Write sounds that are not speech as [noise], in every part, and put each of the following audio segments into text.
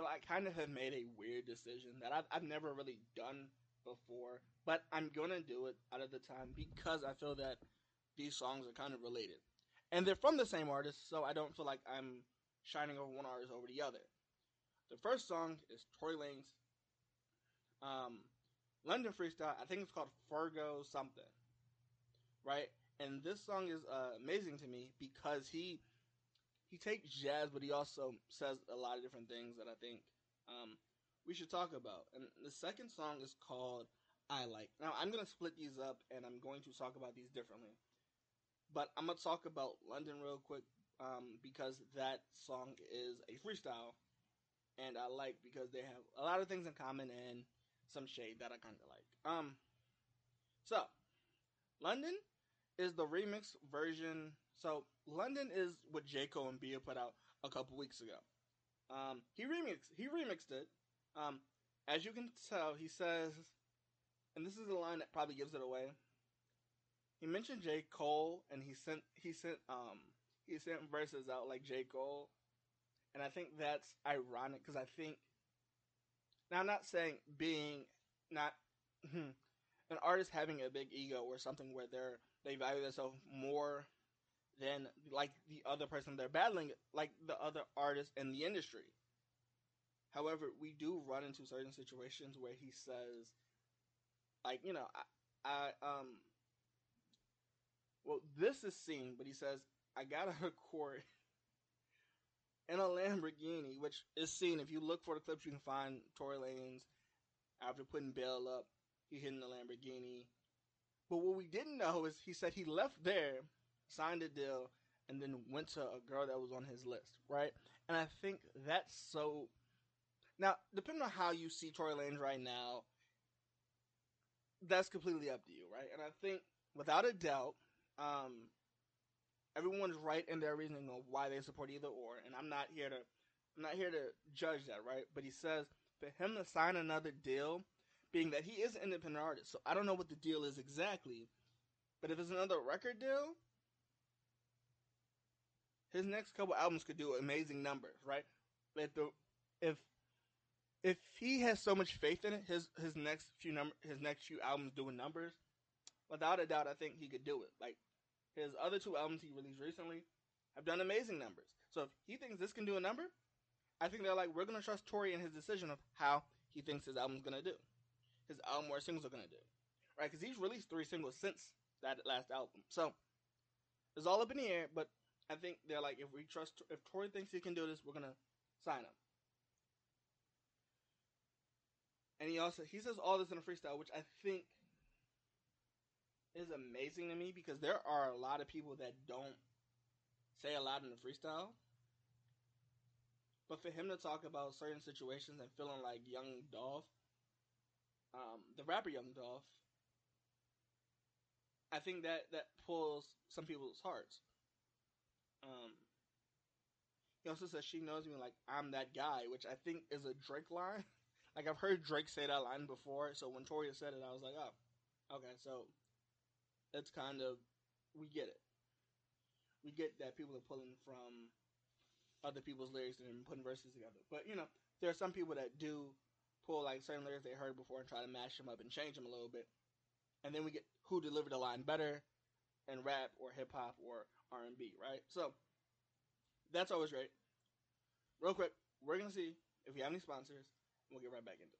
So I kind of have made a weird decision that I've, I've never really done before, but I'm gonna do it out of the time because I feel that these songs are kind of related, and they're from the same artist, so I don't feel like I'm shining over one artist over the other. The first song is Tory Lanez um, London Freestyle. I think it's called Fergo something, right? And this song is uh, amazing to me because he he takes jazz, but he also says a lot of different things that I think um, we should talk about. And the second song is called I Like. Now I'm gonna split these up, and I'm going to talk about these differently. But I'm gonna talk about London real quick um, because that song is a freestyle, and I like because they have a lot of things in common and some shade that I kind of like. Um, so London is the remix version. So London is what J Cole and Bia put out a couple weeks ago. Um, he remixed he remixed it. Um, as you can tell, he says, and this is the line that probably gives it away. He mentioned J Cole, and he sent he sent um he sent verses out like J Cole, and I think that's ironic because I think now, I'm not saying being not hmm, an artist having a big ego or something where they're they value themselves more than like the other person they're battling, like the other artist in the industry. However, we do run into certain situations where he says, like you know, I, I um, well, this is seen, but he says I gotta [laughs] record in a Lamborghini, which is seen if you look for the clips, you can find Tory Lanez after putting bail up, he hit in the Lamborghini. But what we didn't know is he said he left there, signed a deal, and then went to a girl that was on his list, right? And I think that's so. Now, depending on how you see Tory Lanez right now, that's completely up to you, right? And I think, without a doubt, um, everyone's right in their reasoning of why they support either or, and I'm not here to I'm not here to judge that, right? But he says for him to sign another deal, being that he is an independent artist, so I don't know what the deal is exactly, but if it's another record deal, his next couple albums could do amazing numbers, right? If the if if he has so much faith in it, his his next few number his next few albums doing numbers, without a doubt, I think he could do it. Like his other two albums he released recently have done amazing numbers. So if he thinks this can do a number, I think they're like, we're gonna trust Tory in his decision of how he thinks his album's gonna do, his album or singles are gonna do, right? Because he's released three singles since that last album. So it's all up in the air. But I think they're like, if we trust, if Tory thinks he can do this, we're gonna sign him. And he also he says all this in a freestyle, which I think is amazing to me because there are a lot of people that don't say a lot in the freestyle. But for him to talk about certain situations and feeling like Young Dolph, um, the rapper Young Dolph, I think that that pulls some people's hearts. Um, he also says she knows me like I'm that guy, which I think is a Drake line. [laughs] like I've heard Drake say that line before, so when Toria said it, I was like, oh, okay, so it's kind of we get it. We get that people are pulling from other people's lyrics and putting verses together. But you know, there are some people that do pull like certain lyrics they heard before and try to mash them up and change them a little bit. And then we get who delivered the line better in rap or hip hop or R and B, right? So that's always great. Real quick, we're gonna see if we have any sponsors, and we'll get right back into it.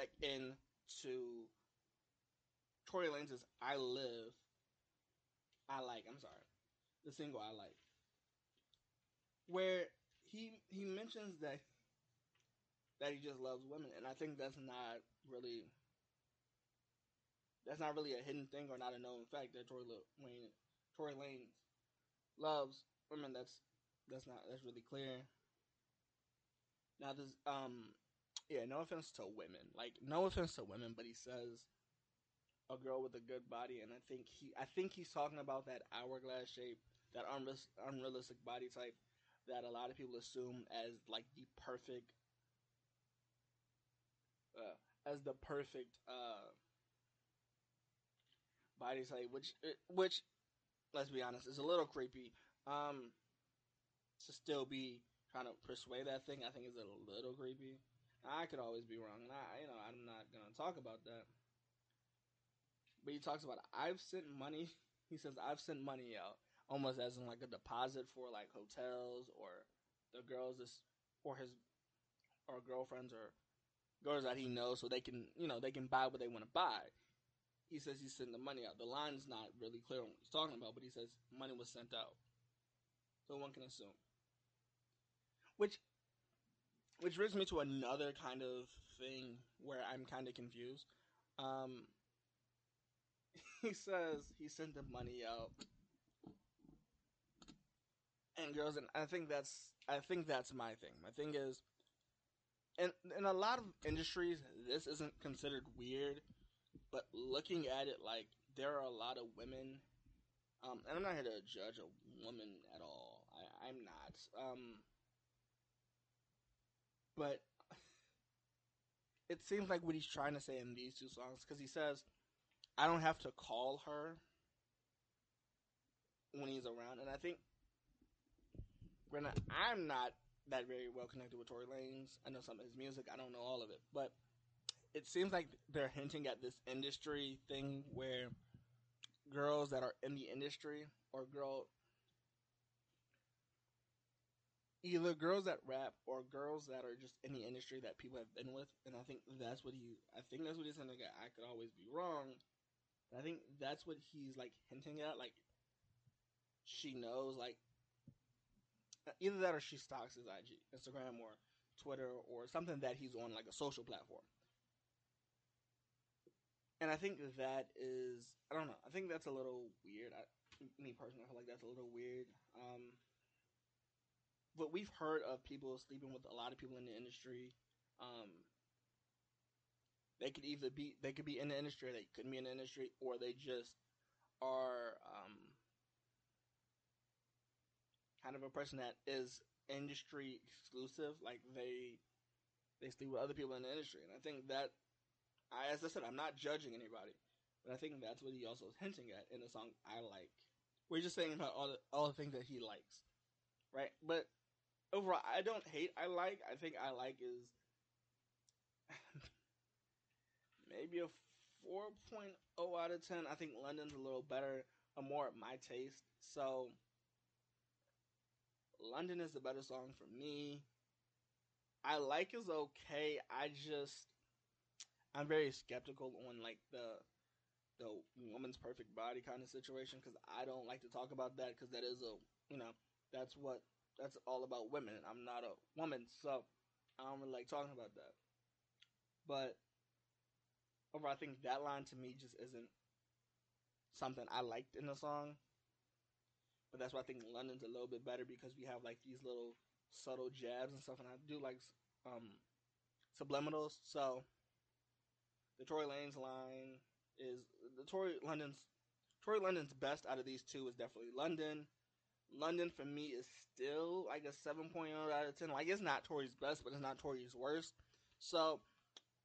Back into Tory Lanez's "I Live." I like. I'm sorry, the single I like, where he he mentions that that he just loves women, and I think that's not really that's not really a hidden thing or not a known fact that Tory Wayne Tory Lanez loves women that's that's not that's really clear. Now this um yeah, no offense to women. Like no offense to women, but he says a girl with a good body and I think he I think he's talking about that hourglass shape, that unreal- unrealistic body type that a lot of people assume as like the perfect uh, as the perfect uh body type which which let's be honest is a little creepy um to still be trying to persuade that thing, I think is a little creepy. I could always be wrong. I, you know, I'm not gonna talk about that. But he talks about I've sent money. [laughs] He says I've sent money out, almost as in like a deposit for like hotels or the girls, this, or his, or girlfriends or girls that he knows, so they can, you know, they can buy what they want to buy. He says he's sending the money out. The line's not really clear on what he's talking about, but he says money was sent out, so one can assume. Which which brings me to another kind of thing where I'm kind of confused. Um, [laughs] he says he sent the money out, and girls, and I think that's I think that's my thing. My thing is, in in a lot of industries, this isn't considered weird, but looking at it, like there are a lot of women, um, and I'm not here to judge a woman at all. I, I'm not. Um, but it seems like what he's trying to say in these two songs because he says, "I don't have to call her when he's around," and I think, granted, I'm not that very well connected with Tory Lanez. I know some of his music. I don't know all of it, but it seems like they're hinting at this industry thing where girls that are in the industry or girl either girls that rap or girls that are just in the industry that people have been with, and I think that's what he. I think that's what he's at. I could always be wrong, I think that's what he's like hinting at. Like she knows, like either that or she stalks his IG, Instagram, or Twitter, or something that he's on like a social platform. And I think that is, I don't know. I think that's a little weird. I, me personally, I feel like that's a little weird. Um, but we've heard of people sleeping with a lot of people in the industry. Um, they could either be they could be in the industry, they couldn't be in the industry, or they just are um, kind of a person that is industry exclusive. Like they they sleep with other people in the industry, and I think that, I, as I said, I'm not judging anybody, but I think that's what he also is hinting at in the song "I Like." We're just saying about all the all the things that he likes, right? But overall, I don't hate. I like. I think I like is [laughs] maybe a 4.0 out of 10. I think London's a little better, a more at my taste. So London is the better song for me. I like is okay. I just I'm very skeptical on like the the woman's perfect body kind of situation because I don't like to talk about that because that is a you know that's what that's all about women. I'm not a woman, so I don't really like talking about that. But overall, I think that line to me just isn't something I liked in the song. But that's why I think London's a little bit better because we have like these little subtle jabs and stuff, and I do like um, subliminals. So the Tory Lanez line is the Tory London's Tory London's best out of these two is definitely London. London for me is still like a 7.0 out of 10. Like it's not Tory's best, but it's not Tory's worst. So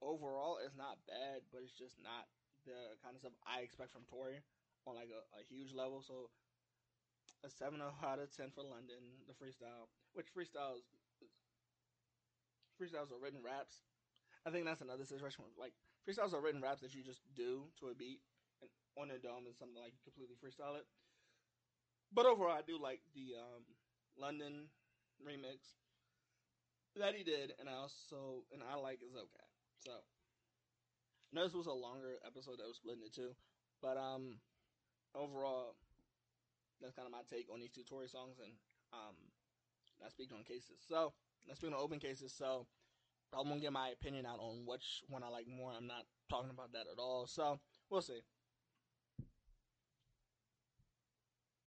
overall, it's not bad, but it's just not the kind of stuff I expect from Tory on like a, a huge level. So a 7 out of 10 for London, the freestyle, which freestyles freestyles are written raps. I think that's another situation. where, Like freestyles are written raps that you just do to a beat, and on a dome is something like you completely freestyle it. But overall, I do like the um, London remix that he did, and I also and I like is okay. So I know this was a longer episode that was split into but um, overall, that's kind of my take on these two Tory songs, and um, not speaking on cases. So not speaking on open cases. So I won't get my opinion out on which one I like more. I'm not talking about that at all. So we'll see.